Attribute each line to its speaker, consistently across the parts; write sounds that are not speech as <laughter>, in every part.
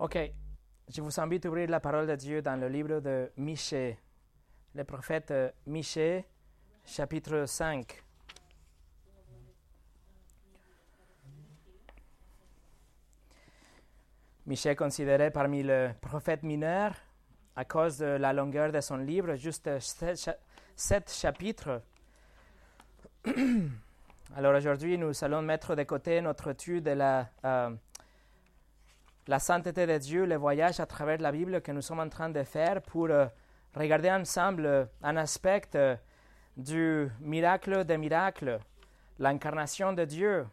Speaker 1: Ok, je vous invite à ouvrir la parole de Dieu dans le livre de Michée, le prophète Michée, chapitre 5. Michée est considéré parmi les prophètes mineurs à cause de la longueur de son livre, juste sept, chapitres. <clears throat> Alors aujourd'hui, nous allons mettre de côté notre étude de la, euh, la sainteté de Dieu, le voyage à travers la Bible que nous sommes en train de faire pour euh, regarder ensemble un aspect euh, du miracle des miracles, l'incarnation de Dieu.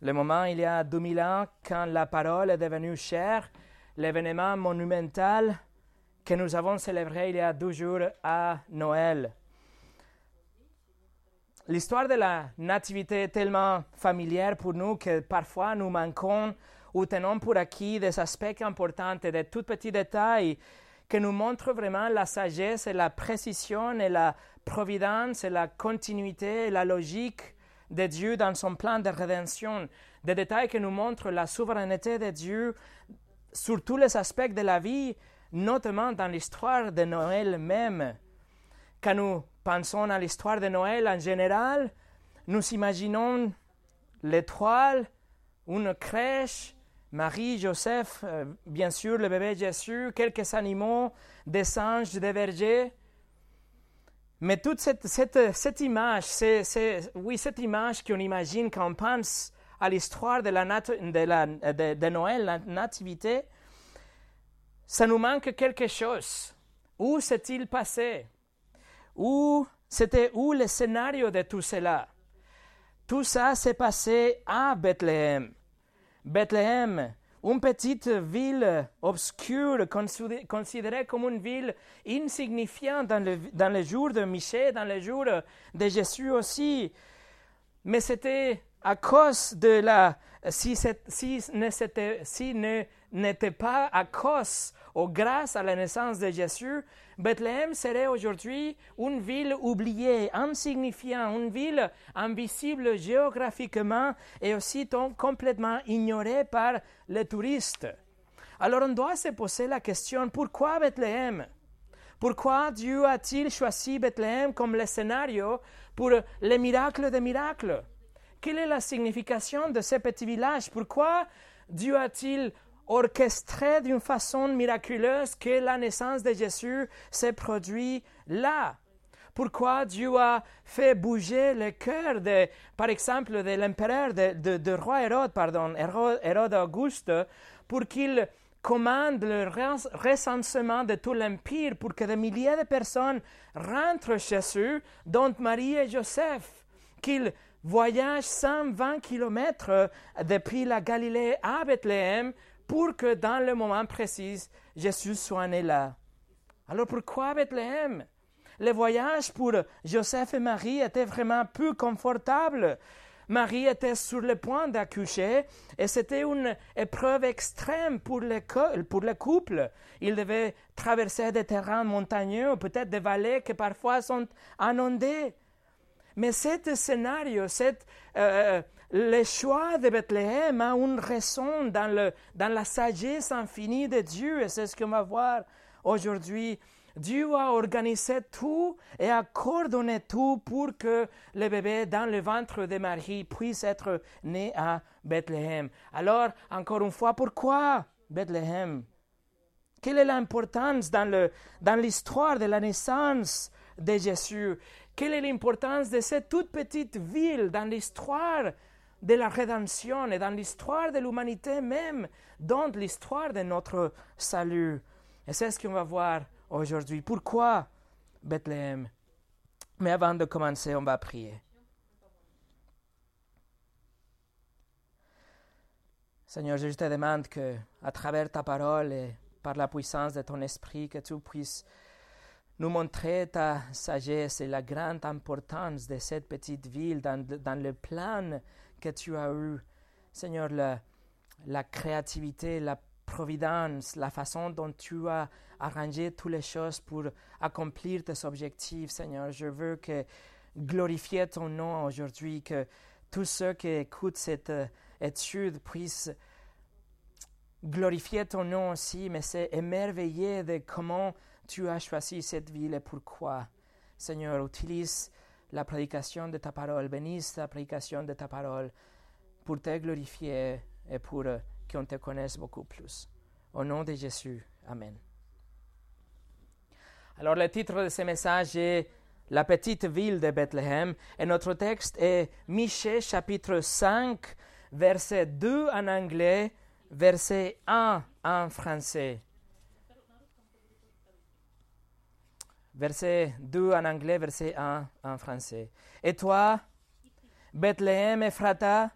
Speaker 1: Le moment il y a 2000 ans quand la parole est devenue chère, l'événement monumental que nous avons célébré il y a deux jours à Noël. L'histoire de la nativité est tellement familière pour nous que parfois nous manquons ou tenons pour acquis des aspects importants des tout petits détails qui nous montrent vraiment la sagesse et la précision et la providence et la continuité et la logique de Dieu dans son plan de rédemption. Des détails qui nous montrent la souveraineté de Dieu sur tous les aspects de la vie, notamment dans l'histoire de Noël même. Quand nous pensons à l'histoire de Noël en général, nous imaginons l'étoile, une crèche, Marie, Joseph, euh, bien sûr, le bébé Jésus, quelques animaux, des singes, des bergers. Mais toute cette, cette, cette image, c'est, oui, cette image qu'on imagine quand on pense à l'histoire de, la de, la, de Noël, la nativité, ça nous manque quelque chose. Où s'est-il passé? Où c'était où le scénario de tout cela? Tout ça s'est passé à Bethléem. Bethléem, une petite ville obscure, considérée comme une ville insignifiante dans le, dans les jours de Michel, dans les jours de Jésus aussi. Mais c'était à cause de la... Si, si ne n'était pas à cause ou grâce à la naissance de Jésus, Bethléem serait aujourd'hui une ville oubliée, insignifiante, une ville invisible géographiquement et aussi complètement ignorée par les touristes. Alors on doit se poser la question, pourquoi Bethléem? Pourquoi Dieu a-t-il choisi Bethléem comme le scénario pour les miracles des miracles? Quelle est la signification de ce petit village? Pourquoi Dieu a-t-il orchestré d'une façon miraculeuse que la naissance de Jésus s'est produite là. Pourquoi Dieu a fait bouger le cœur, de, par exemple, de l'empereur, de, roi Hérode, pardon, Hérode Auguste, pour qu'il commande le recensement de tout l'empire, pour que des milliers de personnes rentrent chez eux, dont Marie et Joseph, qu'il voyage 120 kilomètres depuis la Galilée à Bethléem pour que dans le moment précis, Jésus soit né là. Alors pourquoi Bethléem? Le voyage pour Joseph et Marie était vraiment peu confortable. Marie était sur le point d'accoucher et c'était une épreuve extrême pour le, couple. Il devait traverser des terrains montagneux, peut-être des vallées qui parfois sont inondées. Mais ce scénario, cette, euh, le choix de Bethléem a une raison dans, le, dans la sagesse infinie de Dieu, et c'est ce qu'on va voir aujourd'hui. Dieu a organisé tout et a coordonné tout pour que le bébé dans le ventre de Marie puisse être né à Bethléem. Alors, encore une fois, pourquoi Bethléem? Quelle est l'importance dans l'histoire dans de la naissance de Jésus? Quelle est l'importance de cette toute petite ville dans l'histoire de la rédemption et dans l'histoire de l'humanité même, dans l'histoire de notre salut. Et c'est ce qu'on va voir aujourd'hui. Pourquoi Bethléem? Mais avant de commencer, on va prier. Seigneur, je te demande que, à travers ta parole et par la puissance de ton esprit, que tu puisses nous montrer ta sagesse et la grande importance de cette petite ville dans, dans le plan que tu as eu, Seigneur, la, créativité, la providence, la façon dont tu as arrangé toutes les choses pour accomplir tes objectifs, Seigneur. Je veux que glorifier ton nom aujourd'hui, que tous ceux qui écoutent cette euh, étude puissent glorifier ton nom aussi, mais c'est émerveiller de comment tu as choisi cette ville et pourquoi. Seigneur, utilise la prédication de ta parole, bénisse la prédication de ta parole pour te glorifier et pour qu'on te connaisse beaucoup plus. Au nom de Jésus, Amen. Alors le titre de ce message est La petite ville de Bethléem et notre texte est Michée chapitre 5, verset 2 en anglais, verset 1 en français. Verset 2 en anglais, verset 1 en français. Et toi, Bethléem Ephrata,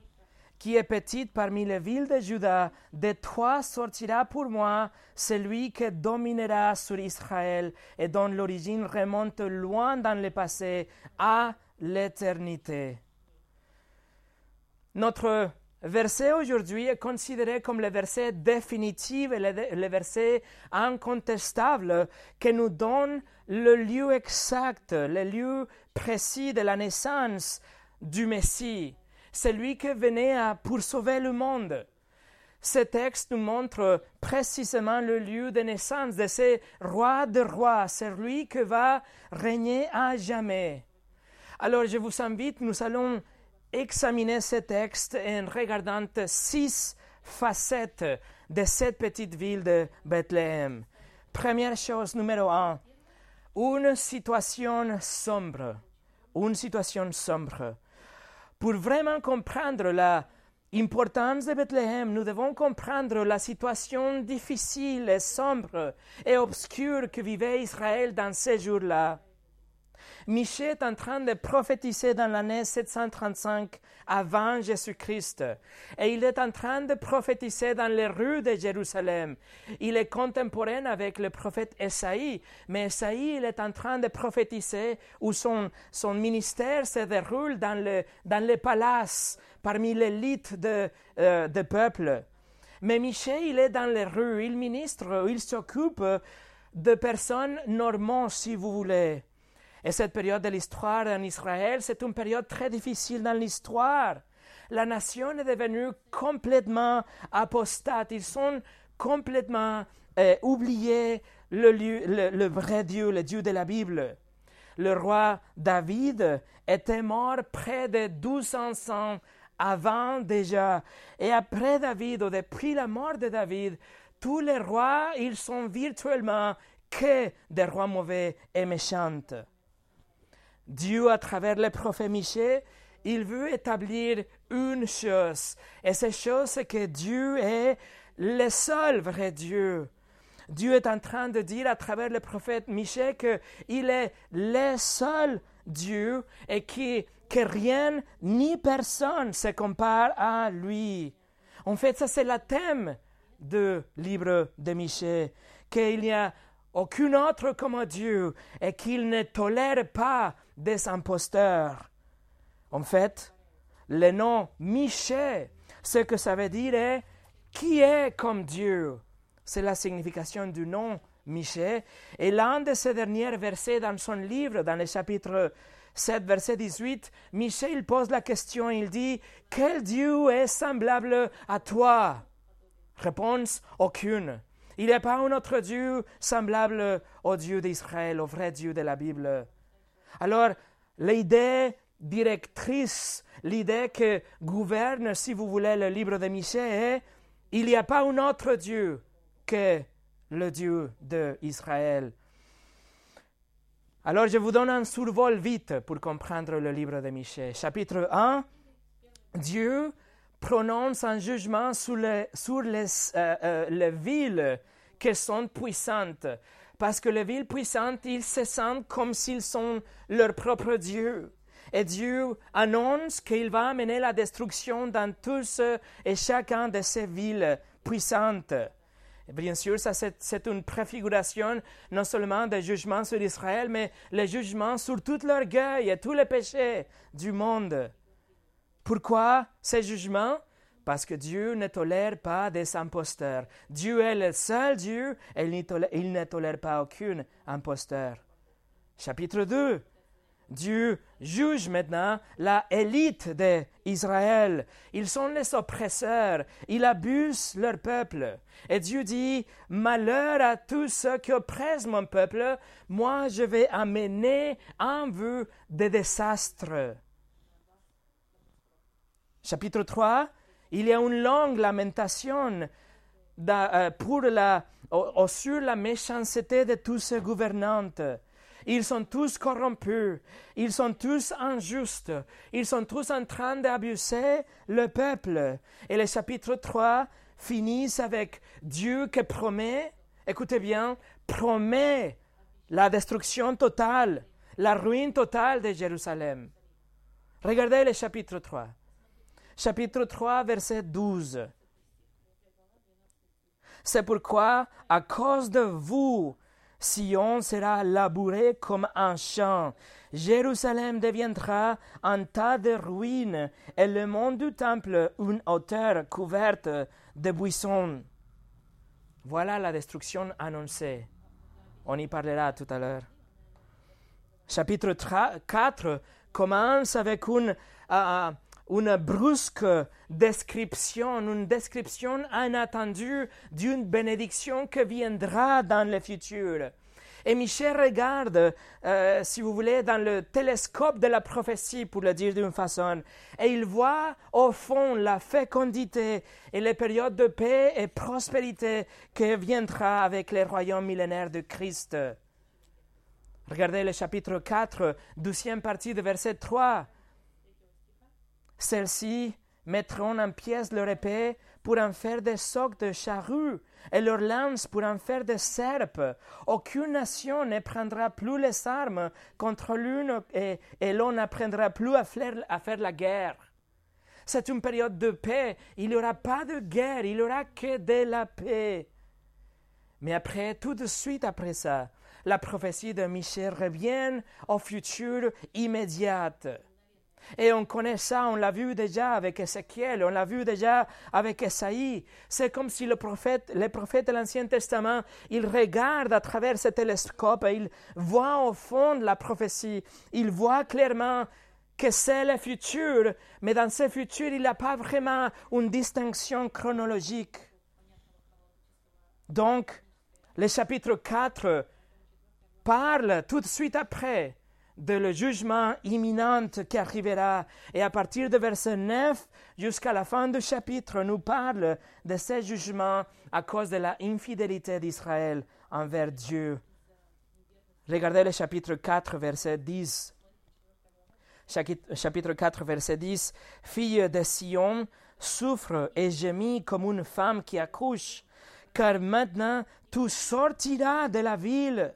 Speaker 1: qui est petite parmi les villes de Juda, de toi sortira pour moi celui qui dominera sur Israël et dont l'origine remonte loin dans le passé à l'éternité. Notre verset aujourd'hui est considéré comme le verset définitif et le, verset incontestable qui nous donne le lieu exact, le lieu précis de la naissance du Messie, celui qui venait pour sauver le monde. Ce texte nous montre précisément le lieu de naissance de ce roi de rois, celui qui va régner à jamais. Alors je vous invite, nous allons examiner ce texte en regardant six facettes de cette petite ville de Bethléem. Première chose, numéro un, une situation sombre. Une situation sombre. Pour vraiment comprendre la importance de Bethléem, nous devons comprendre la situation difficile et sombre et obscure que vivait Israël dans ces jours-là. Michée est en train de prophétiser dans l'année 735 avant Jésus-Christ. Et il est en train de prophétiser dans les rues de Jérusalem. Il est contemporain avec le prophète Esaïe. Mais Esaïe, il est en train de prophétiser où son, son ministère se déroule dans le, dans les palaces, parmi l'élite de, euh, de peuple. Mais Michée, il est dans les rues, il ministre, il s'occupe de personnes normales, si vous voulez. Et cette période de l'histoire en Israël, c'est une période très difficile dans l'histoire. La nation est devenue complètement apostate. Ils sont complètement euh, oubliés le, le, vrai Dieu, le Dieu de la Bible. Le roi David était mort près de 1200 ans avant déjà. Et après David, ou depuis la mort de David, tous les rois, ils sont virtuellement que des rois mauvais et méchants. Dieu, à travers le prophète Michée, il veut établir une chose. Et cette chose, c'est que Dieu est le seul vrai Dieu. Dieu est en train de dire à travers le prophète Michée qu'il est le seul Dieu et que rien ni personne se compare à lui. En fait, ça c'est le thème du livre de Michée, qu'il n'y a aucun autre comme Dieu et qu'il ne tolère pas des imposteurs. En fait, le nom Miché, ce que ça veut dire est qui est comme Dieu? C'est la signification du nom Miché. Et l'un de ces derniers versets dans son livre, dans le chapitre 7, verset 18, Miché, il pose la question, il dit, quel Dieu est semblable à toi? Réponse, aucune. Il a pas un autre Dieu semblable au Dieu d'Israël, au vrai Dieu de la Bible. Alors, l'idée directrice, l'idée que gouverne, si vous voulez, le livre de Michée est il n'y a pas un autre Dieu que le Dieu d'Israël. Alors, je vous donne un survol vite pour comprendre le livre de Michée. Chapitre 1, Dieu prononce un jugement sur les, sur les, euh, euh, les villes qui sont puissantes parce que les villes puissantes, ils se sentent comme s'ils sont leur propre Dieu. Et Dieu annonce qu'il va amener la destruction dans tous et chacun de ces villes puissantes. Bien sûr, ça c'est une préfiguration non seulement des jugements sur Israël, mais les jugements sur tout l'orgueil et tous les péchés du monde. Pourquoi ces jugements? Parce que Dieu ne tolère pas des imposteurs. Dieu est le seul Dieu et il ne tolère, pas aucun imposteur. Chapitre 2. Dieu juge maintenant la élite d'Israël. Ils sont les oppresseurs. Ils abusent leur peuple. Et Dieu dit, malheur à tous ceux qui oppressent mon peuple. Moi, je vais amener en vous des désastres. Chapitre 3, il y a une longue lamentation euh, pour la, sur la méchanceté de tous ces gouvernantes. Ils sont tous corrompus, ils sont tous injustes, ils sont tous en train d'abuser le peuple. Et le chapitre 3 finit avec Dieu qui promet, écoutez bien, promet la destruction totale, la ruine totale de Jérusalem. Regardez le chapitre 3. Chapitre 3, verset 12. C'est pourquoi, à cause de vous, Sion sera labouré comme un champ. Jérusalem deviendra un tas de ruines et le monde du temple une hauteur couverte de buissons. Voilà la destruction annoncée. On y parlera tout à l'heure. Chapitre 4 commence avec une, euh, une brusque description, une description inattendue d'une bénédiction qui viendra dans le futur. Et Michel regarde, euh, si vous voulez, dans le télescope de la prophétie, pour le dire d'une façon, et il voit au fond la fécondité et les périodes de paix et prospérité qui viendra avec les royaumes millénaires de Christ. Regardez le chapitre 4, douzième partie de verset 3. Celles-ci mettront en pièces leur épée pour en faire des socs de charrues et leurs lances pour en faire des serpes. Aucune nation ne prendra plus les armes contre l'une et, l'on n'apprendra plus à faire, à faire la guerre. C'est une période de paix. Il n'y aura pas de guerre, il n'y aura que de la paix. Mais après, tout de suite après ça, la prophétie de Michel revient au futur immédiat. Et on connaît ça, on l'a vu déjà avec Ézéchiel, on l'a vu déjà avec Esaïe. C'est comme si les prophètes de l'Ancien Testament, ils regardent à travers ce télescope et ils voient au fond la prophétie. Ils voient clairement que c'est le futur, mais dans ce futur, il n'y a pas vraiment une distinction chronologique. Donc, le chapitre 4 parle tout de suite après de le jugement imminent qui arrivera. Et à partir de verset 9 jusqu'à la fin du chapitre, nous parle de ces jugements à cause de la infidélité d'Israël envers Dieu. Regardez le chapitre 4, verset 10. Chapitre 4, verset 10. Fille de Sion, souffre et gémit comme une femme qui accouche, car maintenant tu sortiras de la ville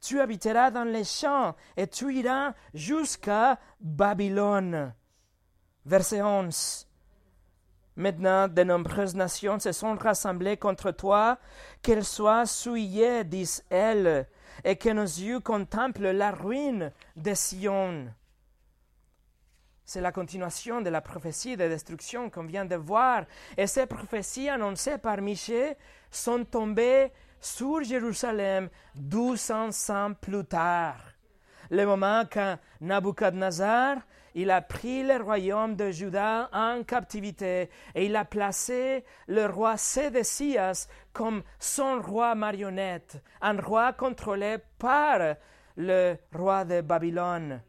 Speaker 1: tu habiteras dans les champs et tu iras jusqu'à Babylone. Verset 11. Maintenant, de nombreuses nations se sont rassemblées contre toi, qu'elles soient souillées, disent-elles, et que nos yeux contemplent la ruine de Sion. C'est la continuation de la prophétie de destruction qu'on vient de voir. Et ces prophéties annoncées par Michée sont tombées sur Jérusalem douze ans plus tard. Le moment quand Nabucodonosor il a pris le royaume de Juda en captivité et il a placé le roi Sédécias comme son roi marionnette, un roi contrôlé par le roi de Babylone.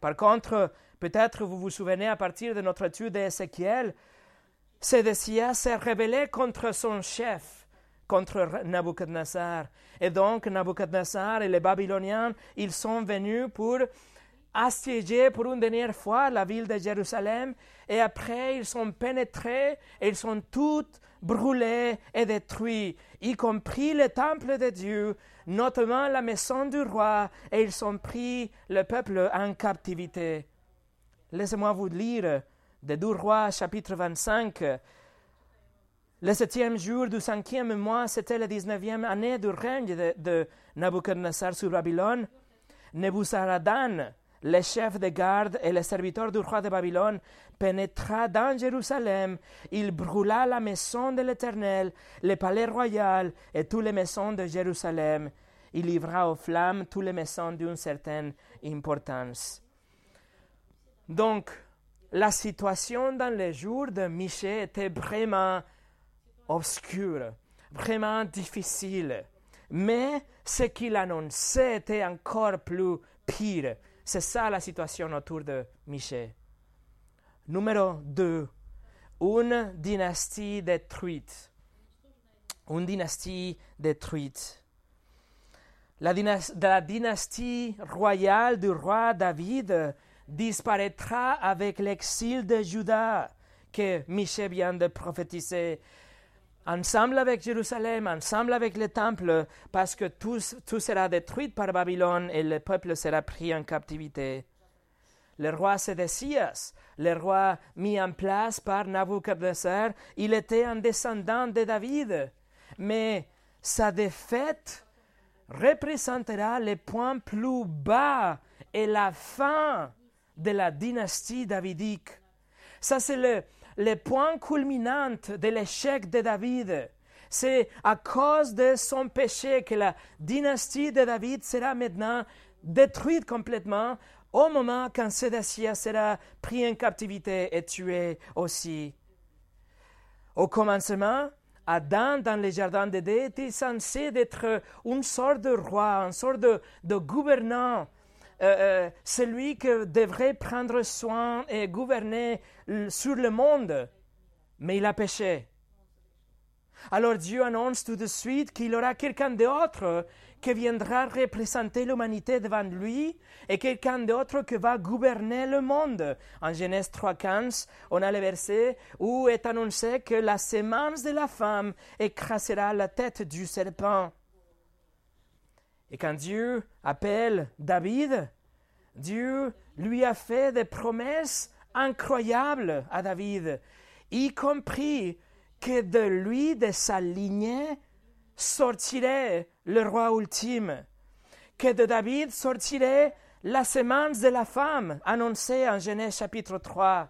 Speaker 1: Par contre, peut-être vous vous souvenez à partir de notre étude d'Ézéchiel, Sédécias s'est rebellé contre son chef contre Nabucodonosor. Et donc Nabucodonosor et les Babyloniens, ils sont venus pour assiéger pour une dernière fois la ville de Jérusalem et après ils sont pénétrés et ils sont tous brûlés et détruits, y compris le temple de Dieu, notamment la maison du roi, et ils ont pris le peuple en captivité. Laissez-moi vous lire de 2 Rois chapitre 25 le septième jour du cinquième mois, c'était la dix-neuvième année du règne de, de sur Babylone. Nebuzaradan, le chef de garde et le serviteur du roi de Babylone, pénétra dans Jérusalem. Il brûla la maison de l'Éternel, le palais royal et toutes les maisons de Jérusalem. il livrera aux flammes tous les maisons d'une certaine importance. Donc, la situation dans les jours de Michel était vraiment obscure, vraiment difficile. Mais ce qu'il annonçait était encore plus pire. C'est ça la situation autour de Michel. Numéro 2. Une dynastie détruite. Une dynastie détruite. La, la dynastie royale du roi David disparaîtra avec l'exil de Juda que Michel vient de prophétiser ensemble avec Jérusalem, ensemble avec le temple, parce que tout, tout sera détruit par Babylone et le peuple sera pris en captivité. Le roi Sédécias, le roi mis en place par Nabucodonosor, il était un descendant de David, mais sa défaite représentera le point plus bas et la fin de la dynastie davidique. Ça, c'est le, le point culminant de l'échec de David. C'est à cause de son péché que la dynastie de David sera maintenant détruite complètement au moment quand Sédécia sera pris en captivité et tué aussi. Au commencement, Adam, dans le jardin d'Éden, était censé être une sorte de roi, une sorte de gouvernant euh, euh, celui qui devrait prendre soin et gouverner sur le monde, mais il a péché. Alors Dieu annonce tout de suite qu'il aura quelqu'un d'autre qui viendra représenter l'humanité devant lui et quelqu'un d'autre qui va gouverner le monde. En Genèse 3.15, on a le verset où est annoncé que la semence de la femme écrasera la tête du serpent. Et quand Dieu appelle David, Dieu lui a fait des promesses incroyables à David, y compris que de lui, de sa lignée, sortirait le roi ultime, que de David sortirait la semence de la femme annoncée en Genèse chapitre 3.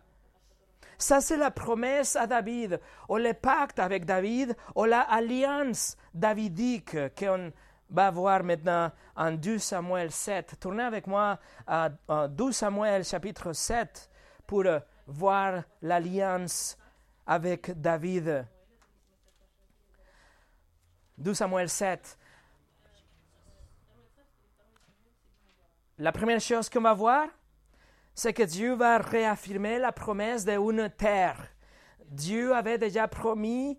Speaker 1: Ça, c'est la promesse à David, ou le pacte avec David, ou l'alliance davidique qu'on va voir maintenant en 2 Samuel 7. Tournez avec moi à, 2 Samuel chapitre 7 pour voir l'alliance avec David. 2 Samuel 7. La première chose qu'on va voir, c'est que Dieu va réaffirmer la promesse d'une terre. Dieu avait déjà promis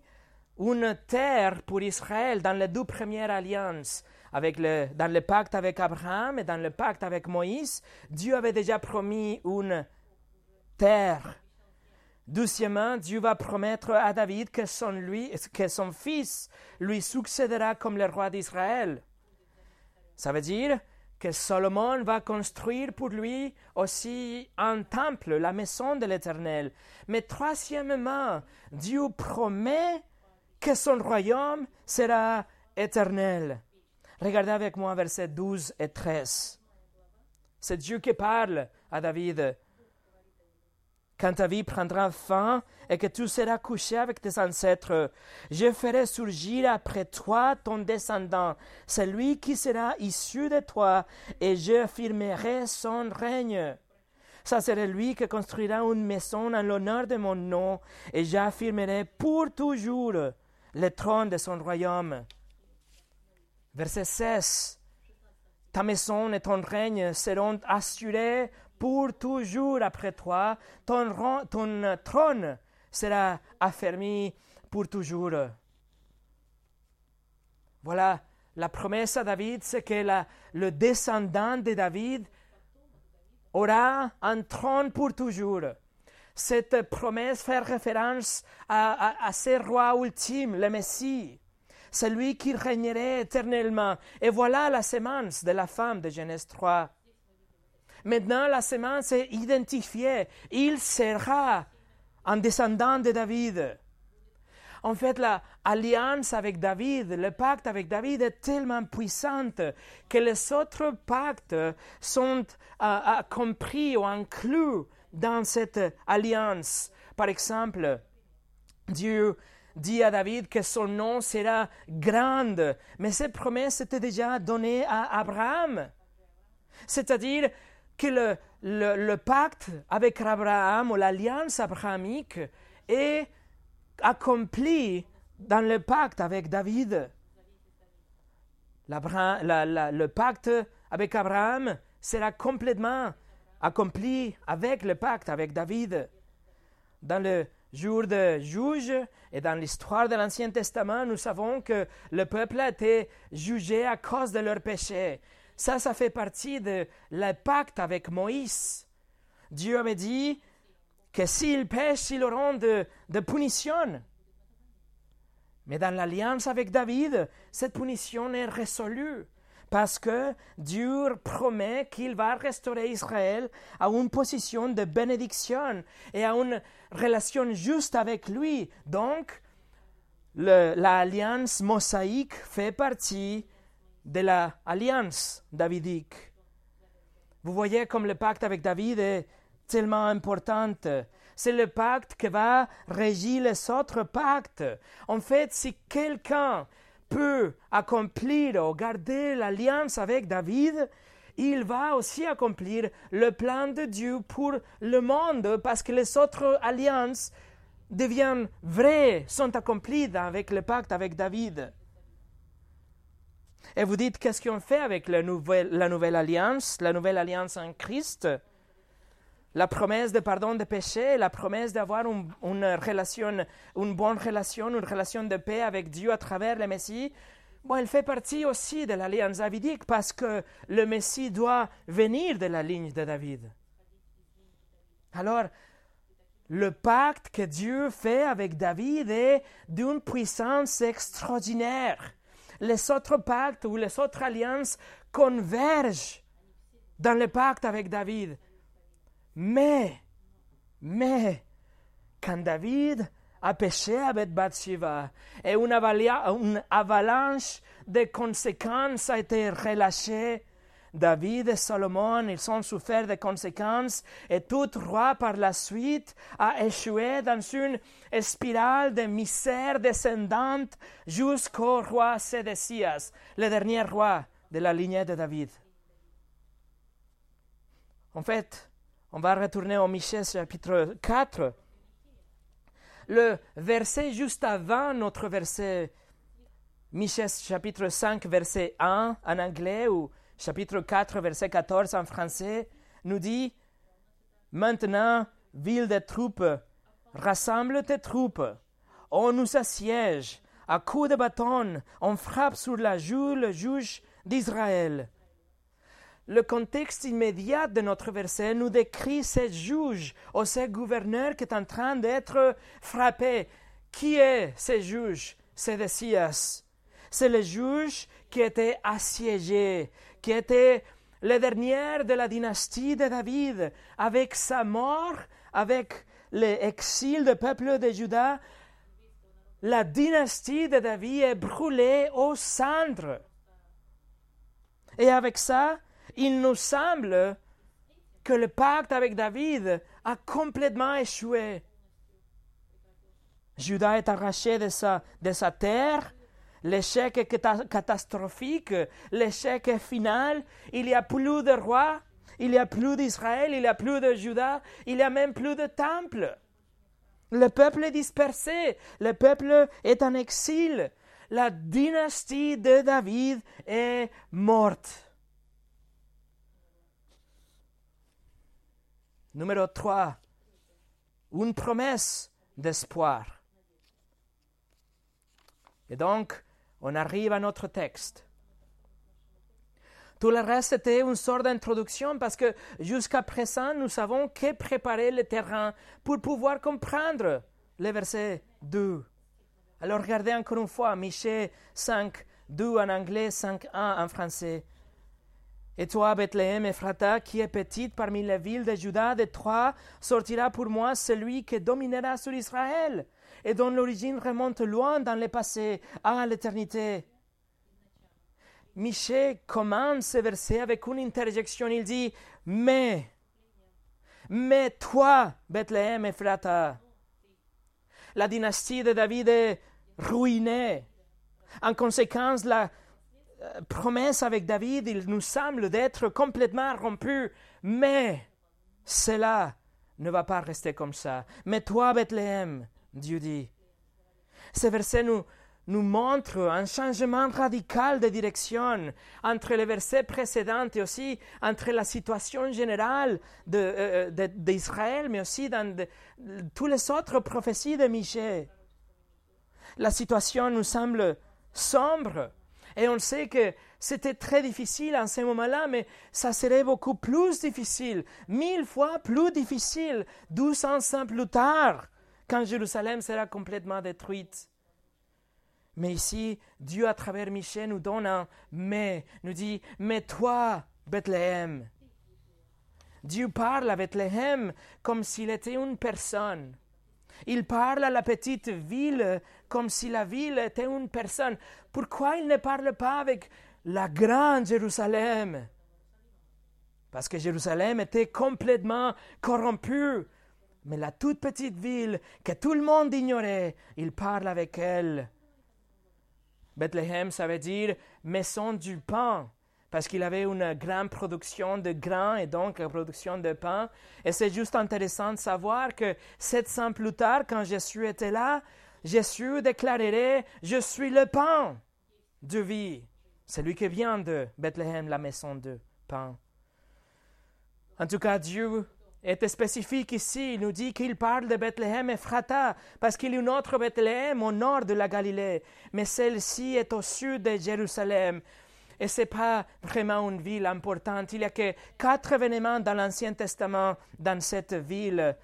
Speaker 1: une terre pour Israël dans les deux premières alliances. Avec le, dans le pacte avec Abraham et dans le pacte avec Moïse, Dieu avait déjà promis une terre. Doucement, Dieu va promettre à David que son, que son fils lui succédera comme le roi d'Israël. Ça veut dire que Salomon va construire pour lui aussi un temple, la maison de l'Éternel. Mais troisièmement, Dieu promet que son royaume sera éternel. Regardez avec moi versets 12 et 13. C'est Dieu qui parle à David. Quand ta vie prendra fin et que tu seras couché avec tes ancêtres, je ferai surgir après toi ton descendant, celui qui sera issu de toi, et je firmerai son règne. Ça sera lui qui construira une maison en l'honneur de mon nom, et j'affirmerai pour toujours le trône de son royaume. Verset 16. Ta maison et ton règne seront assurés pour toujours après toi. Ton, ton trône sera affermi pour toujours. Voilà, la promesse à David, c'est que le descendant de David aura un trône pour toujours cette promesse fait référence à, ce roi ultime, le Messie, celui qui régnerait éternellement. Et voilà la semence de la femme de Genèse 3. Maintenant, la semence est identifiée. Il sera un descendant de David. En fait, l'alliance avec David, le pacte avec David est tellement puissante que les autres pactes sont euh, euh, compris ou inclus dans cette alliance. Par exemple, Dieu dit à David que son nom sera grand, mais cette promesse était déjà donnée à Abraham. C'est-à-dire que le, le, pacte avec Abraham ou l'alliance abrahamique est accompli dans le pacte avec David. le pacte avec Abraham sera complètement accompli avec le pacte avec David. Dans le jour de juge et dans l'histoire de l'Ancien Testament, nous savons que le peuple a été jugé à cause de leurs péchés. Ça, ça fait partie de le pacte avec Moïse. Dieu avait dit que s'ils pêchent, ils auront de, de punition. Mais dans l'alliance avec David, cette punition est résolue parce que Dieu promet qu'il va restaurer Israël à une position de bénédiction et à une relation juste avec lui. Donc, l'alliance mosaïque fait partie de l'alliance davidique. Vous voyez comme le pacte avec David est tellement important. C'est le pacte qui va régir les autres pactes. En fait, si quelqu'un peut accomplir ou garder l'alliance avec David, il va aussi accomplir le plan de Dieu pour le monde parce que les autres alliances deviennent vraies, sont accomplies avec le pacte avec David. Et vous dites, qu'est-ce qu'on fait avec la nouvelle, alliance, la nouvelle alliance en Christ? La promesse de pardon des péchés, la promesse d'avoir une, relation, une bonne relation, une relation de paix avec Dieu à travers le Messie, bon, elle fait partie aussi de l'alliance davidique parce que le Messie doit venir de la ligne de David. Alors, le pacte que Dieu fait avec David est d'une puissance extraordinaire. Les autres pactes ou les autres alliances convergent dans le pacte avec David. Mais, mais, quand David a péché avec Bathsheba et une, avalanche de conséquences a été relâchée, David et Salomon, ils ont souffert des conséquences et tout roi par la suite a échoué dans une spirale de misère descendante jusqu'au roi Sédécias, le dernier roi de la lignée de David. En fait, on va retourner au Michel chapitre 4. Le verset juste avant notre verset, Michel chapitre 5 verset 1 en anglais ou chapitre 4 verset 14 en français, nous dit Maintenant, ville des troupes, rassemble tes troupes. On nous assiège. À coups de bâton, on frappe sur la joue le juge d'Israël le contexte immédiat de notre verset nous décrit ce juge ou ce gouverneur qui est en train d'être frappé. Qui est ce juge? Sédécias. C'est le juge qui était assiégé, qui était le dernier de la dynastie de David. Avec sa mort, avec l'exil du peuple de Juda, la dynastie de David est brûlée au centre. Et avec ça, il nous semble que le pacte avec David a complètement échoué. Judas est arraché de sa, de sa terre, l'échec est catastrophique, l'échec est final, il n'y a plus de roi, il n'y a plus d'Israël, il n'y a plus de Judas, il n'y a même plus de temple. Le peuple est dispersé, le peuple est en exil, la dynastie de David est morte. Numéro 3, une promesse d'espoir. Et donc, on arrive à notre texte. Tout le reste était une sorte d'introduction parce que jusqu'à présent, nous savons que préparer le terrain pour pouvoir comprendre le verset 2. Alors regardez encore une fois, Michée 5, 2 en anglais, 5, 1 en français. Et toi, Bethléem, Ephrata, qui est petite parmi les villes de Juda, de toi sortira pour moi celui qui dominera sur Israël, et dont l'origine remonte loin dans le passé, à l'éternité. Michée commence ce verset avec une interjection. Il dit Mais, mais toi, Bethléem, Ephrata, la dynastie de David est ruinée. En conséquence, la promesse avec David, il nous semble d'être complètement rompu. Mais cela ne va pas rester comme ça. Mais toi, Bethléem, Dieu dit. Ce verset nous, nous montre un changement radical de direction entre les versets précédents et aussi entre la situation générale euh, euh, d'Israël, mais aussi dans toutes les autres prophéties de Michée. La situation nous semble sombre et on sait que c'était très difficile en ce moment-là, mais ça serait beaucoup plus difficile, mille fois plus difficile, douze ans plus tard, quand Jérusalem sera complètement détruite. Mais ici, Dieu, à travers Michel, nous donne un mais, nous dit, mais toi, Bethléem. Dieu parle à Bethléem comme s'il était une personne. Il parle à la petite ville comme si la ville était une personne. Pourquoi il ne parle pas avec la grande Jérusalem? Parce que Jérusalem était complètement corrompue. Mais la toute petite ville que tout le monde ignorait, il parle avec elle Bethléem, ça veut dire maison du pain, parce qu'il avait une grande production de grains et donc une production de pain. Et c'est juste intéressant de savoir que sept ans plus tard, quand Jésus était là, Jésus déclarerait Je suis le pain de vie. C'est lui qui vient de Bethléem, la maison de pain. En tout cas, Dieu est spécifique ici. Il nous dit qu'il parle de Bethléem et Frata, parce qu'il y a une autre Bethléem au nord de la Galilée, mais celle-ci est au sud de Jérusalem. Et ce n'est pas vraiment une ville importante. Il n'y a que quatre événements dans l'Ancien Testament dans cette ville.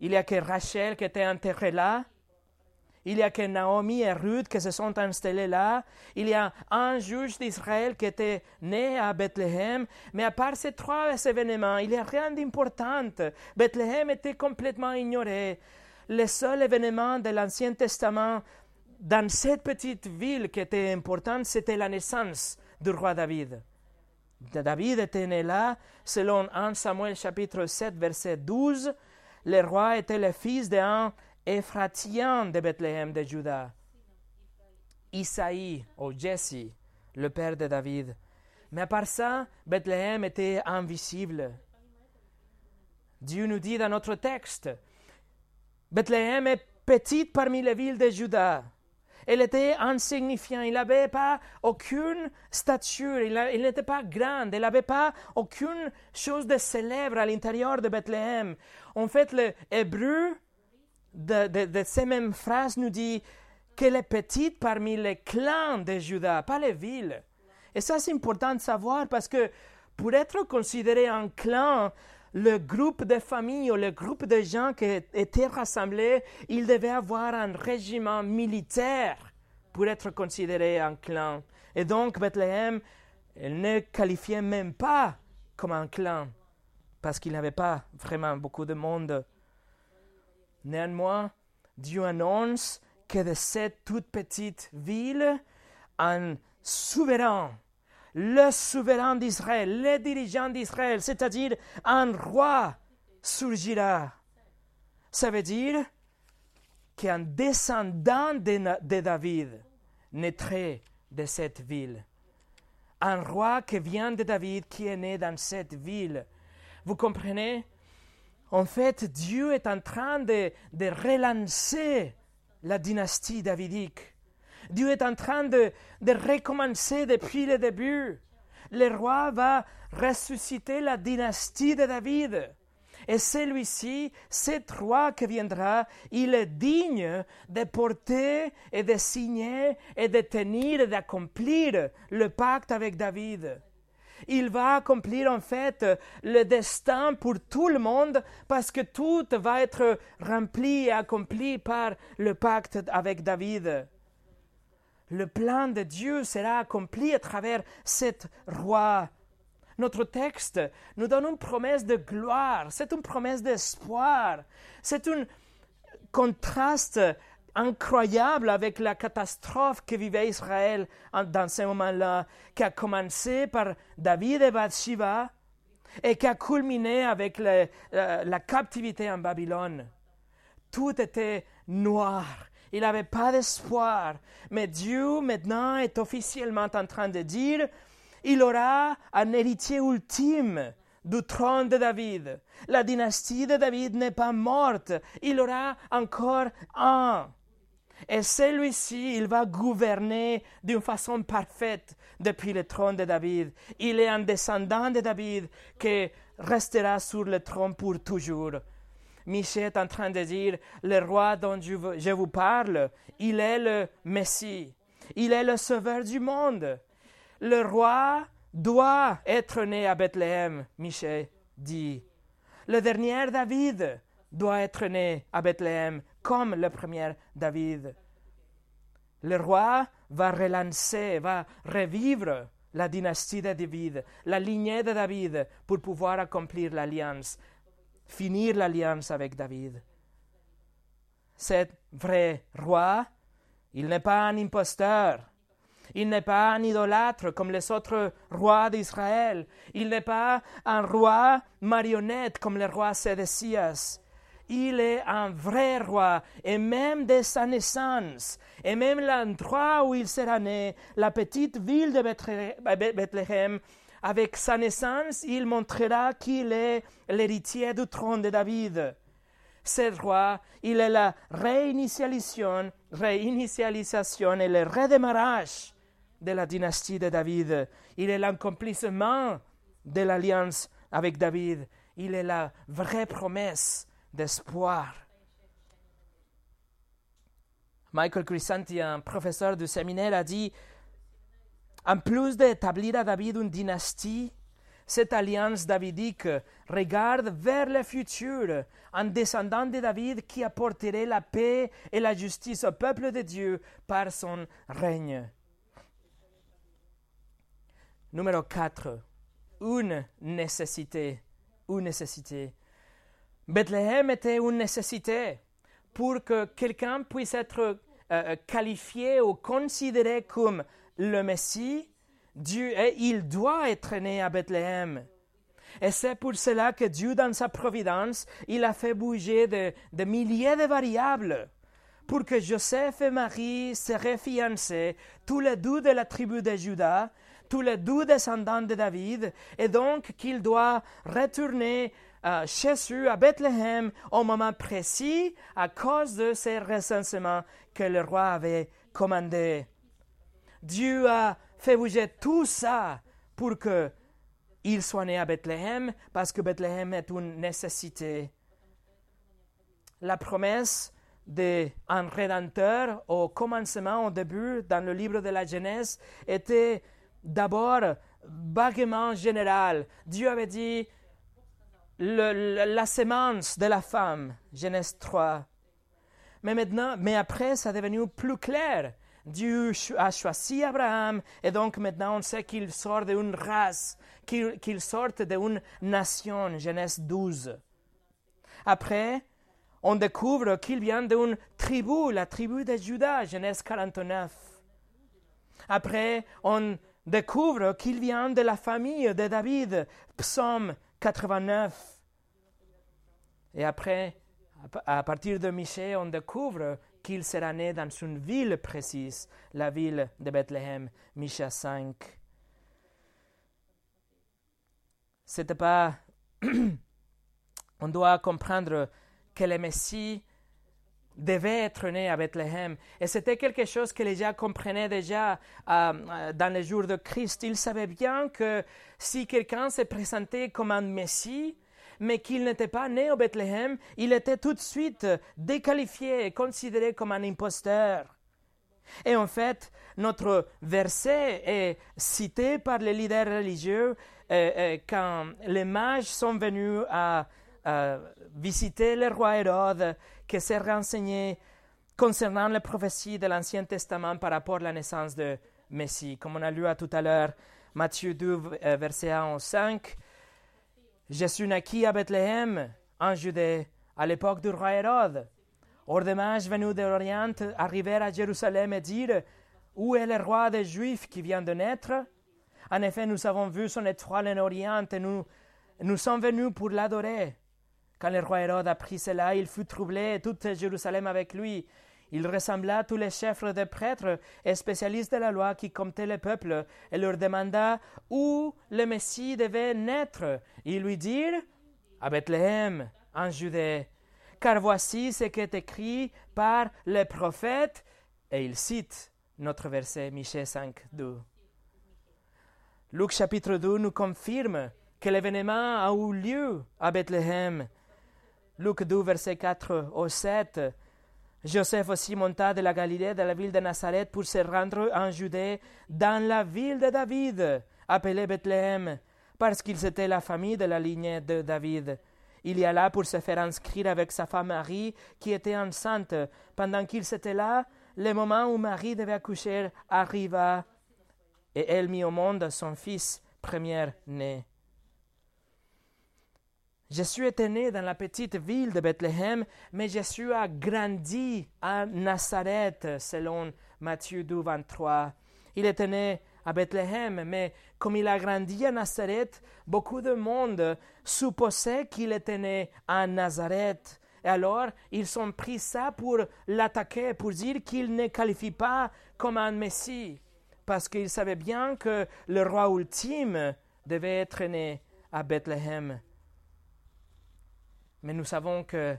Speaker 1: Il n'y a que Rachel qui était enterrée là. Il y a que Naomi et Ruth qui se sont installés là. Il y a un juge d'Israël qui était né à Bethléem. Mais à part ces trois événements, il n'y a rien d'important. Bethléem était complètement ignoré. Le seul événement de l'Ancien Testament dans cette petite ville qui était importante, c'était la naissance du roi David. David était né là, selon 1 Samuel chapitre 7, verset 12. Le roi était le fils d'un Ephratien de Bethléem de Juda. Isaïe ou Jesse, le père de David. Mais à part ça, Bethléem était invisible. Dieu nous dit dans notre texte, Bethléem est petite parmi les villes de Juda. Elle était insignifiante. Il n'avait pas aucune stature. Il, n'était pas grande. Il n'avait pas aucune chose de célèbre à l'intérieur de Bethléem. En fait, le hébreu de, ces mêmes phrases nous dit qu'elle est petite parmi les clans de Judas, pas les villes. Et ça, c'est important de savoir parce que pour être considéré un clan, le groupe de familles ou le groupe de gens qui étaient rassemblés, il devait avoir un régiment militaire pour être considéré un clan. Et donc, Bethléem, elle ne qualifiait même pas comme un clan parce qu'il n'avait pas vraiment beaucoup de monde Néanmoins, Dieu annonce que de cette toute petite ville, un souverain, le souverain d'Israël, le dirigeant d'Israël, c'est-à-dire un roi, surgira. Ça veut dire qu'un descendant de, de David naîtrait de cette ville. Un roi qui vient de David, qui est né dans cette ville. Vous comprenez? En fait, Dieu est en train de, relancer la dynastie davidique. Dieu est en train de, de recommencer depuis le début. Le roi va ressusciter la dynastie de David. Et celui-ci, cet roi qui viendra, il est digne de porter et de signer et de tenir et d'accomplir le pacte avec David il va accomplir en fait le destin pour tout le monde parce que tout va être rempli et accompli par le pacte avec David. Le plan de Dieu sera accompli à travers cet roi. Notre texte nous donne une promesse de gloire, c'est une promesse d'espoir, c'est un contraste incroyable avec la catastrophe que vivait Israël dans ce moment-là, qui a commencé par David et Bathsheba et qui a culminé avec la, captivité en Babylone. tout était noir. Il n'avait pas d'espoir. Mais Dieu maintenant est officiellement en train de dire, il aura un héritier ultime du trône de David. La dynastie de David n'est pas morte. Il aura encore un. Et celui-ci, il va gouverner d'une façon parfaite depuis le trône de David. Il est un descendant de David qui restera sur le trône pour toujours. Michel est en train de dire, le roi dont je vous parle, il est le Messie. Il est le sauveur du monde. Le roi doit être né à Bethléem, Michel dit. Le dernier David doit être né à Bethléem comme le premier David. Le roi va relancer, va revivre la dynastie de David, la lignée de David, pour pouvoir accomplir l'alliance, finir l'alliance avec David. Cet vrai roi, il n'est pas un imposteur, il n'est pas un idolâtre comme les autres rois d'Israël, il n'est pas un roi marionnette comme le roi Sédécias. Il est un vrai roi, et même de sa naissance, et même l'endroit où il sera né, la petite ville de Bethléem, avec sa naissance, il montrera qu'il est l'héritier du trône de David. Ce roi, il est la réinitialisation, réinitialisation et le redémarrage de la dynastie de David. Il est l'accomplissement de l'alliance avec David. Il est la vraie promesse d'espoir. Michael Crisanti, un professeur du séminaire, a dit En plus d'établir à David une dynastie, cette alliance davidique regarde vers le futur, un descendant de David qui apporterait la paix et la justice au peuple de Dieu par son règne. Numéro 4. Une nécessité. Une nécessité. Bethléem était une nécessité pour que quelqu'un puisse être euh, euh, qualifié ou considéré comme le Messie. Dieu, il doit être né à Bethléem. Et c'est pour cela que Dieu, dans sa providence, il a fait bouger de, milliers de variables pour que Joseph et Marie seraient fiancés, tous les deux de la tribu de Judas, tous les deux descendants de David, et donc qu'il doit retourner euh, eux à Bethléem au moment précis à cause de ces recensements que le roi avait commandés. Dieu a fait bouger tout ça pour que il soit né à Bethléem, parce que Bethléem est une nécessité. La promesse d'un rédempteur au commencement, au début, dans le livre de la Genèse, était d'abord vaguement général. Dieu avait dit la sémence de la femme, Genèse 3. Mais maintenant, mais après, ça est devenu plus clair. Dieu a choisi Abraham et donc maintenant on sait qu'il sort d'une race, qu'il sort d'une nation, Genèse 12. Après, on découvre qu'il vient d'une tribu, la tribu de Judas, Genèse 49. Après, on découvre qu'il vient de la famille de David, Psaume 89. Et après, à partir de Michée, on découvre qu'il sera né dans une ville précise, la ville de Bethléem, Michée 5. C'était pas. <clears throat> on doit comprendre que le Messie devait être né à Bethléem. Et c'était quelque chose que les gens comprenaient déjà euh, dans les jours de Christ. Ils savaient bien que si quelqu'un se présentait comme un Messie, mais qu'il n'était pas né au Bethléem, il était tout de suite déqualifié et considéré comme un imposteur. Et en fait, notre verset est cité par les leaders religieux euh, euh, quand les mages sont venus à visiter le roi Hérode qui s'est renseigné concernant les prophéties de l'Ancien Testament par rapport à la naissance de Messie. Comme on a lu à tout à l'heure, Matthieu 2, euh, verset 1 au 5. Jésus naquit à Bethléem, en Judée, à l'époque du roi Hérode. Or des mages venus de l'Orient arrivèrent à Jérusalem et dirent Où est le roi des Juifs qui vient de naître? En effet, nous avons vu son étoile en Orient et nous, nous sommes venus pour l'adorer. Quand le roi Hérode apprit cela, il fut troublé et toute Jérusalem avec lui. Il ressembla à tous les chefs des prêtres et spécialistes de la loi qui comptaient le peuple et leur demanda où le Messie devait naître. Ils lui dirent À Bethléem, en Judée. Car voici ce qui est écrit par les prophètes. Et il cite notre verset Michée 5, 2. Luc chapitre 2 nous confirme que l'événement a eu lieu à Bethléem. Luc 2, verset 4 au 7. Joseph aussi monta de la Galilée, de la ville de Nazareth, pour se rendre en Judée, dans la ville de David, appelée Bethléem, parce qu'ils étaient la famille de la lignée de David. Il y alla pour se faire inscrire avec sa femme Marie, qui était enceinte. Pendant qu'ils étaient là, le moment où Marie devait accoucher arriva, et elle mit au monde son fils premier-né. Jésus était né dans la petite ville de Bethléem, mais Jésus a grandi à Nazareth, selon Matthieu 2, 23. Il était né à Bethléem, mais comme il a grandi à Nazareth, beaucoup de monde supposait qu'il était né à Nazareth. Et alors, ils ont pris ça pour l'attaquer, pour dire qu'il ne qualifie pas comme un Messie, parce qu'ils savaient bien que le roi ultime devait être né à Bethléem. Mais nous savons que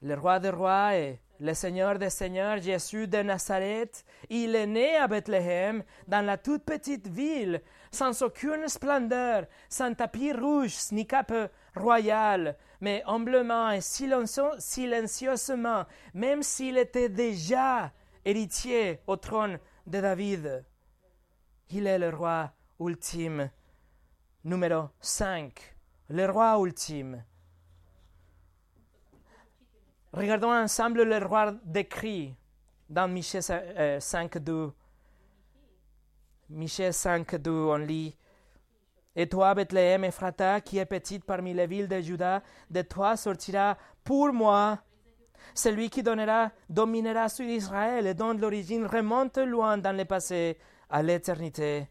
Speaker 1: le roi des rois et le Seigneur des seigneurs, Jésus de Nazareth, il est né à Bethléem, dans la toute petite ville, sans aucune splendeur, sans tapis rouge ni cape royale, mais humblement et silencieusement, même s'il était déjà héritier au trône de David. Il est le roi ultime, numéro 5, le roi ultime. Regardons ensemble le roi décrit dans Michée 5.2. Michée 5.2, on lit Et toi, Bethléem Ephrata, qui est petite parmi les villes de Juda, de toi sortira pour moi celui qui donnera, dominera sur Israël et dont l'origine remonte loin dans le passé, à l'éternité.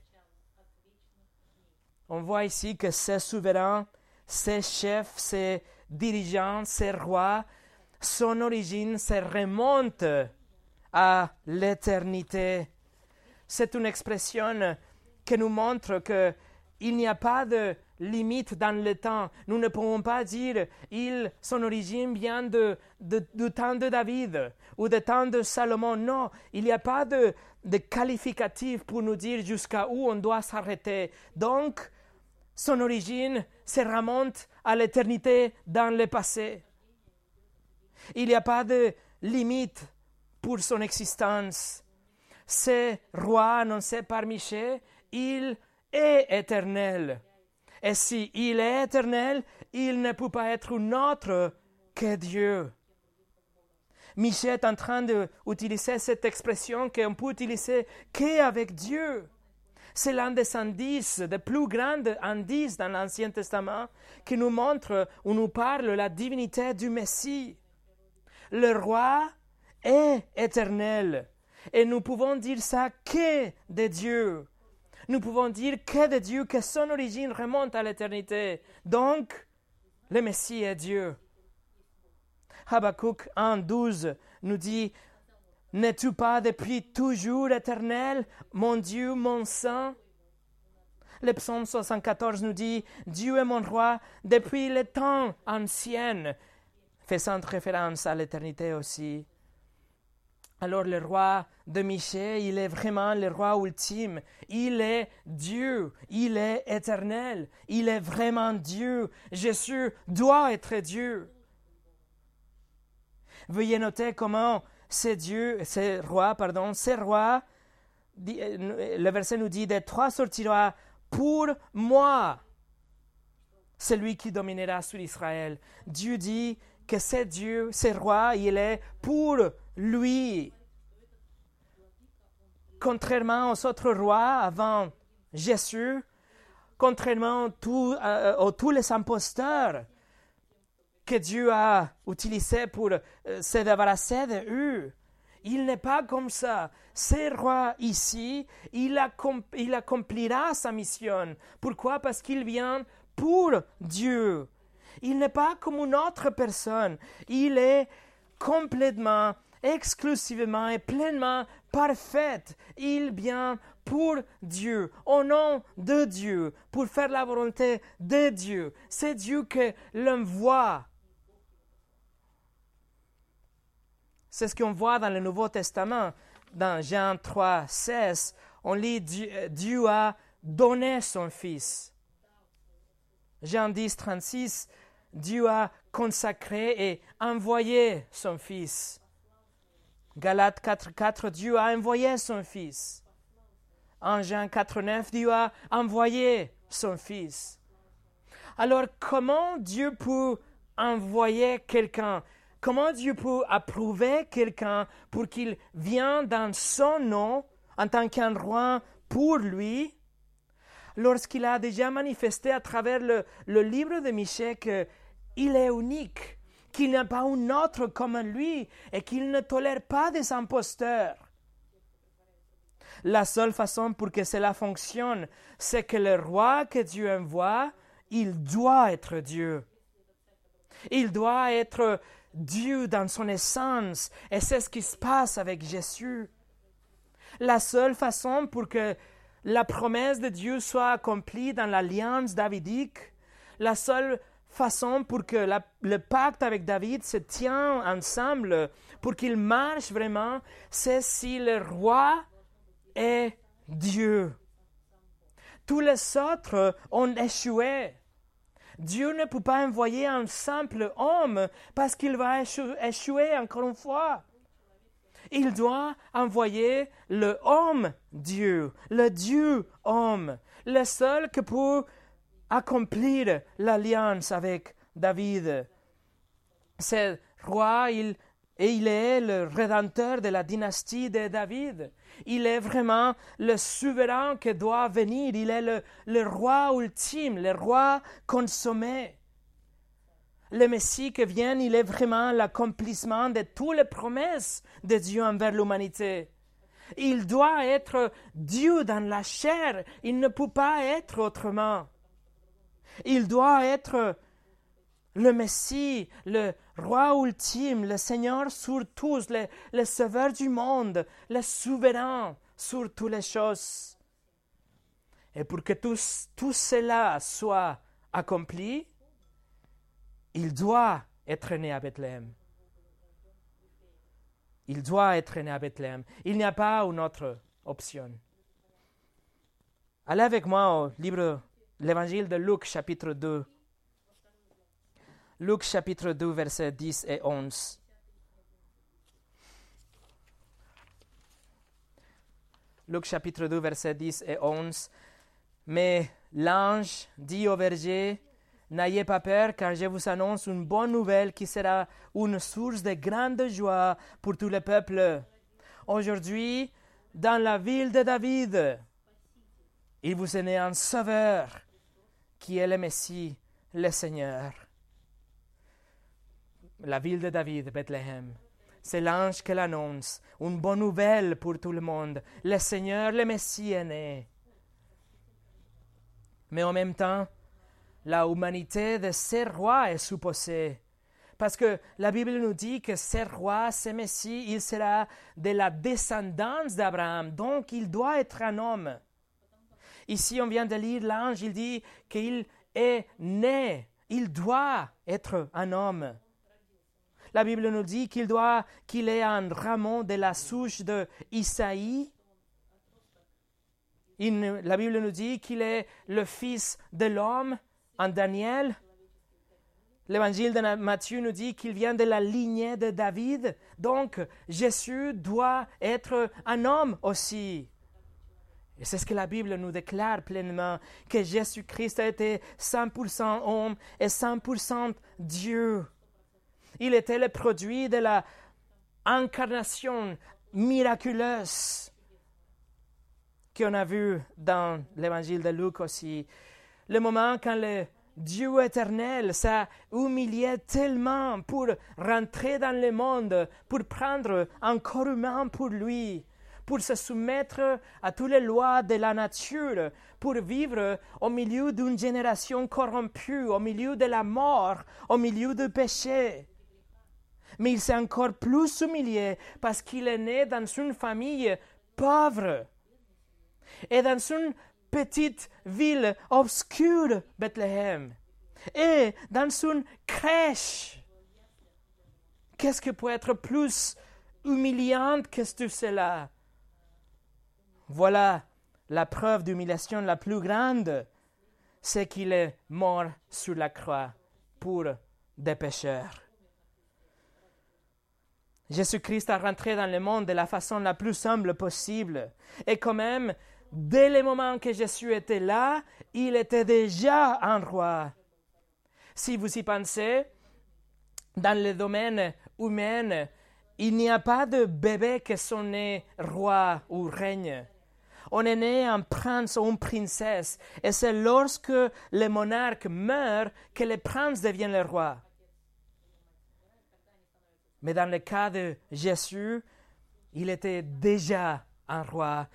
Speaker 1: On voit ici que ces souverains, ces chefs, ces dirigeants, ces rois, son origine se remonte à l'éternité. C'est une expression qui nous montre qu'il n'y a pas de limite dans le temps. Nous ne pouvons pas dire il, son origine vient de, du temps de David ou du temps de Salomon. Non, il n'y a pas de, de qualificatif pour nous dire jusqu'à où on doit s'arrêter. Donc, son origine se remonte à l'éternité dans le passé. Il n'y a pas de limite pour son existence. Ce roi annoncé par Michel, il est éternel. Et si il est éternel, il ne peut pas être autre que Dieu. Michel est en train d'utiliser cette expression qu'on peut utiliser qu'avec Dieu. C'est l'un des indices, des plus grands indices dans l'Ancien Testament qui nous montre ou nous parle la divinité du Messie le roi est éternel. Et nous pouvons dire ça que de Dieu. Nous pouvons dire que de Dieu, que son origine remonte à l'éternité. Donc, le Messie est Dieu. Habakkuk 1.12 nous dit N'es-tu pas depuis toujours éternel, mon Dieu, mon Saint? Le psaume 74 nous dit Dieu est mon roi depuis les temps anciens faisant référence à l'éternité aussi. Alors le roi de Michel, il est vraiment le roi ultime. Il est Dieu, il est éternel, il est vraiment Dieu. Jésus doit être Dieu. Veuillez noter comment c'est Dieu, c'est roi, pardon, c'est roi, le verset nous dit, de trois sortira pour moi, celui qui dominera sur Israël. Dieu dit, que c'est Dieu, c'est roi, il est pour lui. Contrairement aux autres rois avant Jésus, contrairement à euh, tous les imposteurs que Dieu a utilisés pour euh, se débarrasser de il n'est pas comme ça. Ce roi ici, il, il accomplira sa mission. Pourquoi? Parce qu'il vient pour Dieu. Il n'est pas comme une autre personne. Il est complètement, exclusivement et pleinement parfait. Il vient pour Dieu, au nom de Dieu, pour faire la volonté de Dieu. C'est Dieu que l'on voit. C'est ce qu'on voit dans le Nouveau Testament. Dans Jean 3, 16, on lit Dieu, a donné son Fils. Jean 10, 36, Dieu a consacré et envoyé son Fils. Galates 4, 4, Dieu a envoyé son Fils. En Jean 4, 9, Dieu a envoyé son Fils. Alors, comment Dieu peut envoyer quelqu'un? Comment Dieu peut approuver quelqu'un pour qu'il vienne dans son nom en tant qu'un roi pour lui? Lorsqu'il a déjà manifesté à travers le, livre de Michel qu'il est unique, qu'il n'y a pas un autre comme lui et qu'il ne tolère pas des imposteurs. La seule façon pour que cela fonctionne, c'est que le roi que Dieu envoie, il doit être Dieu. Il doit être Dieu dans son essence, et c'est ce qui se passe avec Jésus. La seule façon pour que la promesse de Dieu soit accomplie dans l'alliance davidique, la seule façon pour que le pacte avec David se tient ensemble, pour qu'il marche vraiment, c'est si le roi est Dieu. Tous les autres ont échoué. Dieu ne peut pas envoyer un simple homme parce qu'il va échouer encore une fois il doit envoyer le homme Dieu, le Dieu homme, le seul qui peut accomplir l'alliance avec David. Ce roi, il, et il est le rédempteur de la dynastie de David. Il est vraiment le souverain qui doit venir. Il est le, le roi ultime, le roi consommé le Messie qui vient, il est vraiment l'accomplissement de toutes les promesses de Dieu envers l'humanité. Il doit être Dieu dans la chair, il ne peut pas être autrement. Il doit être le Messie, le roi ultime, le Seigneur sur tous, le, sauveur du monde, le souverain sur toutes les choses. Et pour que tout, tout cela soit accompli, il doit être né à Bethléem. Il doit être né à Bethléem. Il n'y a pas une autre option. Allez avec moi au livre, l'évangile de Luc, chapitre 2. Luc, chapitre 2, versets 10 et 11. Luc, chapitre 2, versets 10 et 11. Mais l'ange dit au berger N'ayez pas peur, car je vous annonce une bonne nouvelle qui sera une source de grande joie pour tout le peuple. Aujourd'hui, dans la ville de David, il vous est né un sauveur qui est le Messie, le Seigneur. La ville de David, Bethléem. C'est l'ange qui l'annonce, une bonne nouvelle pour tout le monde. Le Seigneur, le Messie est né. Mais en même temps, la humanité de ces rois est supposée. Parce que la Bible nous dit que ce roi, ce Messie, il sera de la descendance d'Abraham, donc il doit être un homme. Ici, on vient de lire l'ange, il dit qu'il est né, il doit être un homme. La Bible nous dit qu'il doit, qu'il est un rameau de la souche de Isaïe. la Bible nous dit qu'il est le fils de l'homme en Daniel, l'évangile de Matthieu nous dit qu'il vient de la lignée de David. Donc, Jésus doit être un homme aussi. Et c'est ce que la Bible nous déclare pleinement, que Jésus-Christ a été 100% homme et 100% Dieu. Il était le produit de la incarnation miraculeuse qu'on a vu dans l'évangile de Luc aussi le moment quand le Dieu éternel s'est humilié tellement pour rentrer dans le monde, pour prendre un corps humain pour lui, pour se soumettre à toutes les lois de la nature, pour vivre au milieu d'une génération corrompue, au milieu de la mort, au milieu du péché. Mais il s'est encore plus humilié parce qu'il est né dans une famille pauvre et dans une petite ville obscure, Bethléem, et dans une crèche. Qu'est-ce qui peut être plus humiliant que tout cela? Voilà la preuve d'humiliation la plus grande, c'est qu'il est mort sur la croix pour des pécheurs. Jésus-Christ a rentré dans le monde de la façon la plus humble possible. Et quand même, dès le moment que Jésus était là, il était déjà un roi. Si vous y pensez, dans le domaine humain, il n'y a pas de bébé qui sont nés roi ou règne. On est né un prince ou une princesse, et c'est lorsque le monarque meurt que le prince devient le roi. Mais dans le cas de Jésus, il était déjà un roi.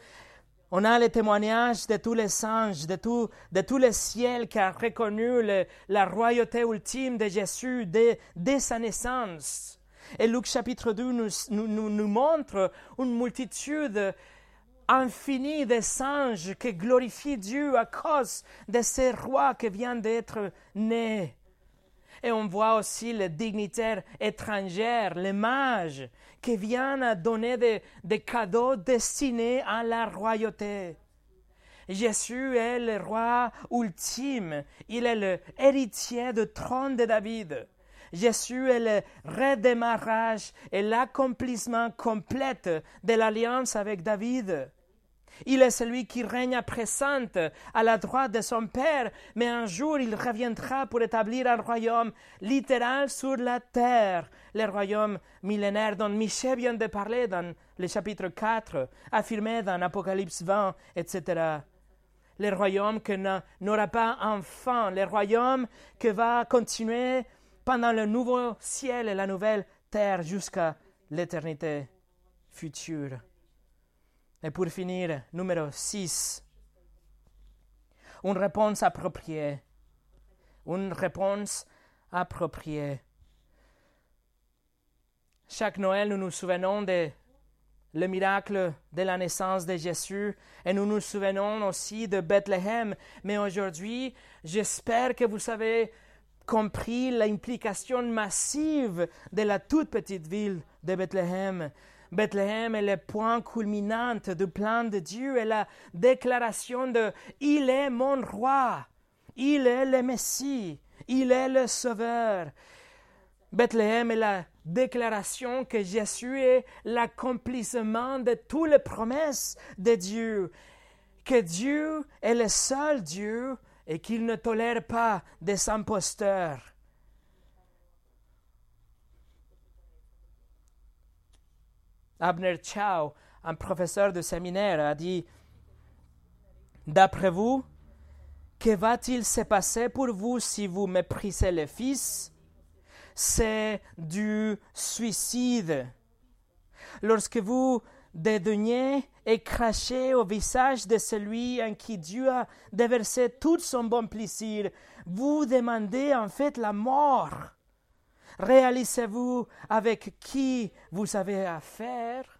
Speaker 1: On a le témoignage de tous les anges, de tout, de tout le ciel qui a reconnu la royauté ultime de Jésus dès, sa naissance. Et Luc chapitre 2 nous, nous, nous montre une multitude infinie de anges qui glorifient Dieu à cause de ce roi qui vient d'être né. Et on voit aussi les dignitaires étrangers, les mages, qui viennent donner des, cadeaux destinés à la royauté. Jésus est le roi ultime. Il est l'héritier du trône de David. Jésus est le redémarrage et l'accomplissement complet de l'alliance avec David. Il est celui qui règne à présent à la droite de son Père, mais un jour il reviendra pour établir un royaume littéral sur la terre, le royaume millénaire dont Michel vient de parler dans le chapitre 4, affirmé dans Apocalypse 20, etc. Le royaume qui n'aura pas un fin, le royaume qui va continuer pendant le nouveau ciel et la nouvelle terre jusqu'à l'éternité future. Et pour finir, numéro 6, une réponse appropriée. Une réponse appropriée. Chaque Noël, nous nous souvenons de le miracle de la naissance de Jésus et nous nous souvenons aussi de Bethléem. Mais aujourd'hui, j'espère que vous avez compris l'implication massive de la toute petite ville de Bethléem. Bethléem est le point culminant du plan de Dieu et la déclaration de Il est mon roi, il est le Messie, il est le Sauveur. Bethléem est la déclaration que Jésus est l'accomplissement de toutes les promesses de Dieu, que Dieu est le seul Dieu et qu'il ne tolère pas des imposteurs. Abner Chow, un professeur de séminaire, a dit D'après vous, que va-t-il se passer pour vous si vous méprisez le Fils? C'est du suicide. Lorsque vous dédaignez et crachez au visage de celui en qui Dieu a déversé tout son bon plaisir, vous demandez en fait la mort. Réalisez-vous avec qui vous avez affaire?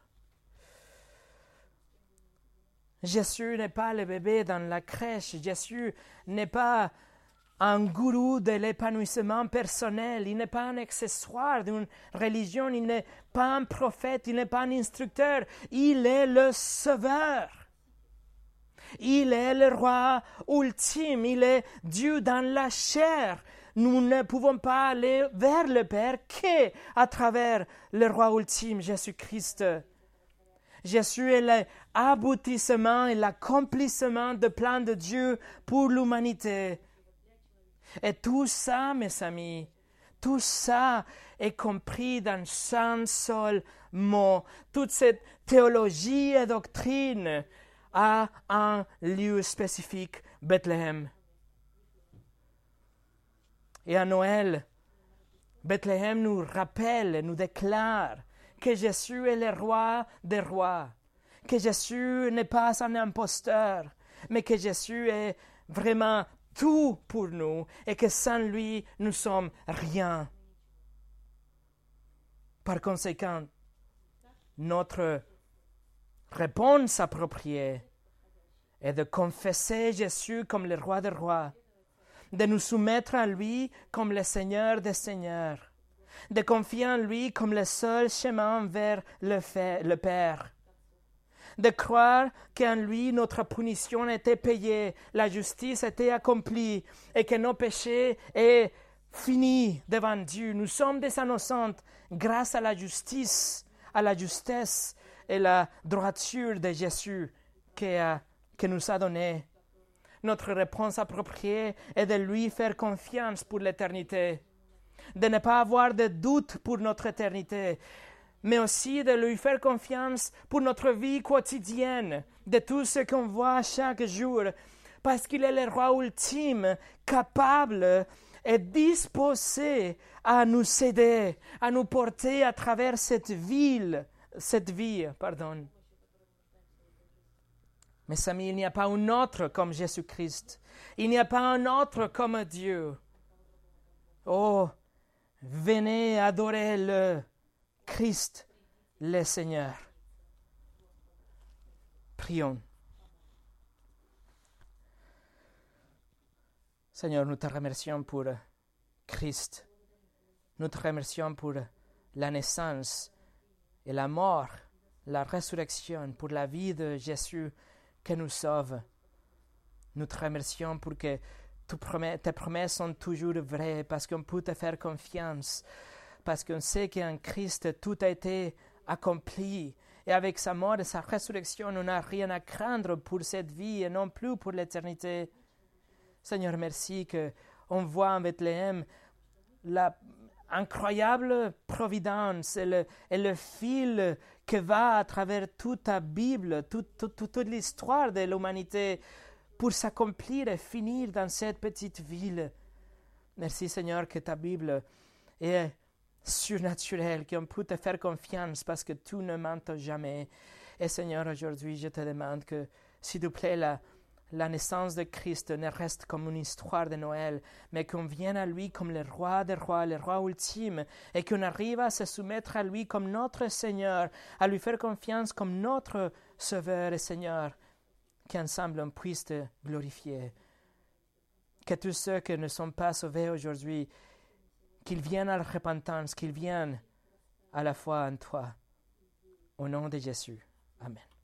Speaker 1: Jésus n'est pas le bébé dans la crèche. Jésus n'est pas un gourou de l'épanouissement personnel. Il n'est pas un accessoire d'une religion. Il n'est pas un prophète. Il n'est pas un instructeur. Il est le sauveur. Il est le roi ultime. Il est Dieu dans la chair nous ne pouvons pas aller vers le Père qu'à travers le roi ultime, Jésus-Christ. Jésus est l'aboutissement et l'accomplissement du plan de Dieu pour l'humanité. Et tout ça, mes amis, tout ça est compris dans un seul mot. Toute cette théologie et doctrine a un lieu spécifique, Bethléem. Et à Noël, Bethléem nous rappelle, nous déclare que Jésus est le roi des rois, que Jésus n'est pas un imposteur, mais que Jésus est vraiment tout pour nous et que sans lui, nous sommes rien. Par conséquent, notre réponse appropriée est de confesser Jésus comme le roi des rois, de nous soumettre à lui comme le Seigneur des seigneurs, de confier en lui comme le seul chemin vers le, Père, de croire qu'en lui notre punition était payée, la justice était accomplie et que nos péchés est finis devant Dieu. Nous sommes des innocentes grâce à la justice, à la justesse et la droiture de Jésus que nous a donné. Notre réponse appropriée est de lui faire confiance pour l'éternité, de ne pas avoir de doute pour notre éternité, mais aussi de lui faire confiance pour notre vie quotidienne, de tout ce qu'on voit chaque jour, parce qu'il est le roi ultime, capable et disposé à nous aider, à nous porter à travers cette ville, cette vie, pardon. Mes amis, il n'y a pas un autre comme Jésus-Christ. Il n'y a pas un autre comme Dieu. Oh, venez adorer le Christ le Seigneur. Prions. Seigneur, nous te remercions pour Christ. Nous te remercions pour la naissance et la mort, la résurrection, pour la vie de Jésus qui nous sauve. Nous te remercions pour que tes promesses sont toujours vraies, parce qu'on peut te faire confiance, parce qu'on sait qu'en Christ tout a été accompli. Et avec sa mort et sa résurrection, on n'a rien à craindre pour cette vie et non plus pour l'éternité. Seigneur, merci que on voit en Bethléem la incroyable providence et le, fil que va à travers toute ta Bible, toute, toute, l'histoire de l'humanité pour s'accomplir et finir dans cette petite ville. Merci Seigneur que ta Bible est surnaturel, qu'on peut te faire confiance parce que tout ne ment jamais. Et Seigneur, aujourd'hui, je te demande que, s'il te plaît, la, la naissance de Christ ne reste comme une histoire de Noël, mais qu'on vienne à lui comme le roi des rois, le roi ultime, et qu'on arrive à se soumettre à lui comme notre Seigneur, à lui faire confiance comme notre Sauveur et Seigneur, qu'ensemble on puisse te glorifier. Que tous ceux qui ne sont pas sauvés aujourd'hui qu'ils viennent à la repentance, qu'ils viennent à la foi en toi. Au nom de Jésus. Amen.